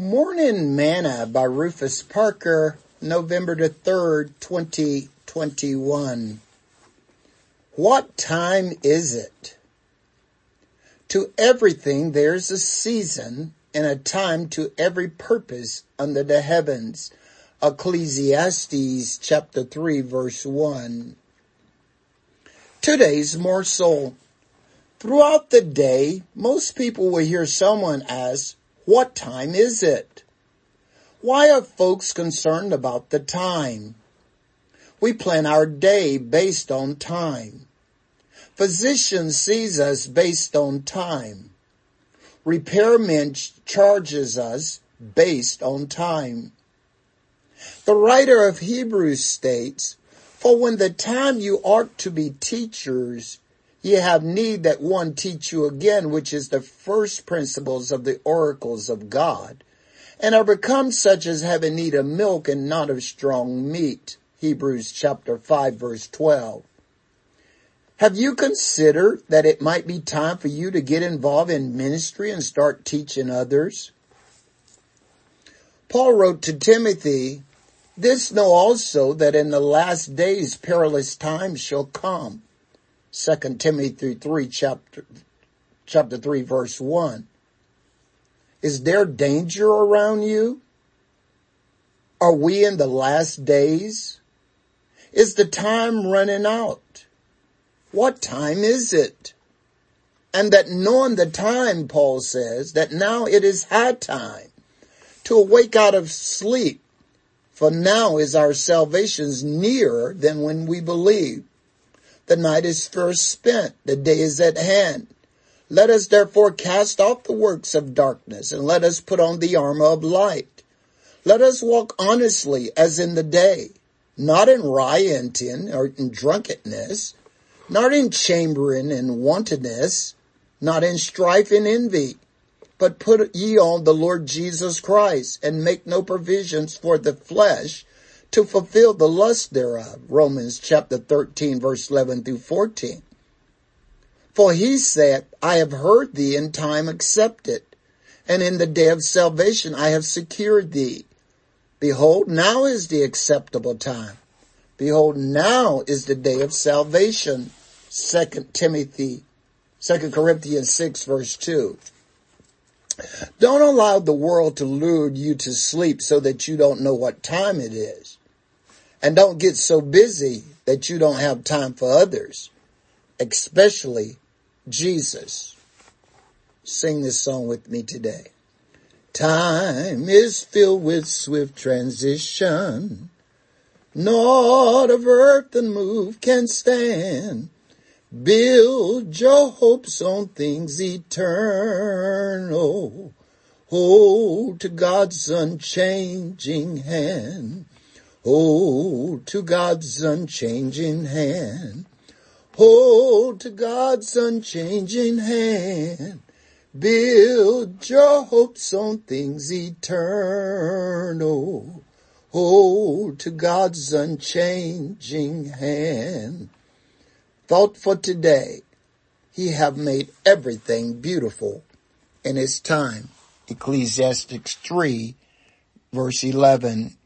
Morning Manna by Rufus Parker, November the 3rd, 2021. What time is it? To everything there's a season and a time to every purpose under the heavens. Ecclesiastes chapter 3 verse 1. Today's morsel. Throughout the day, most people will hear someone ask, what time is it? Why are folks concerned about the time? We plan our day based on time. Physician sees us based on time. Repairman charges us based on time. The writer of Hebrews states, For when the time you ought to be teachers, Ye have need that one teach you again, which is the first principles of the oracles of God, and are become such as having need of milk and not of strong meat. Hebrews chapter 5 verse 12. Have you considered that it might be time for you to get involved in ministry and start teaching others? Paul wrote to Timothy, this know also that in the last days perilous times shall come. Second Timothy 3 chapter, chapter 3 verse 1. Is there danger around you? Are we in the last days? Is the time running out? What time is it? And that knowing the time, Paul says, that now it is high time to awake out of sleep. For now is our salvations nearer than when we believed. The night is first spent. The day is at hand. Let us therefore cast off the works of darkness and let us put on the armor of light. Let us walk honestly as in the day, not in rioting or in drunkenness, not in chambering and wantonness, not in strife and envy, but put ye on the Lord Jesus Christ and make no provisions for the flesh to fulfill the lust thereof. Romans chapter 13 verse 11 through 14. For he said, I have heard thee in time accepted, and in the day of salvation I have secured thee. Behold, now is the acceptable time. Behold, now is the day of salvation. Second Timothy, Second Corinthians 6 verse 2. Don't allow the world to lure you to sleep so that you don't know what time it is. And don't get so busy that you don't have time for others, especially Jesus. Sing this song with me today. Time is filled with swift transition. Naught of earth and move can stand. Build your hopes on things eternal. Hold to God's unchanging hand. Hold to God's unchanging hand. Hold to God's unchanging hand. Build your hopes on things eternal. Hold to God's unchanging hand. Thought for today. He have made everything beautiful in his time. Ecclesiastes 3 verse 11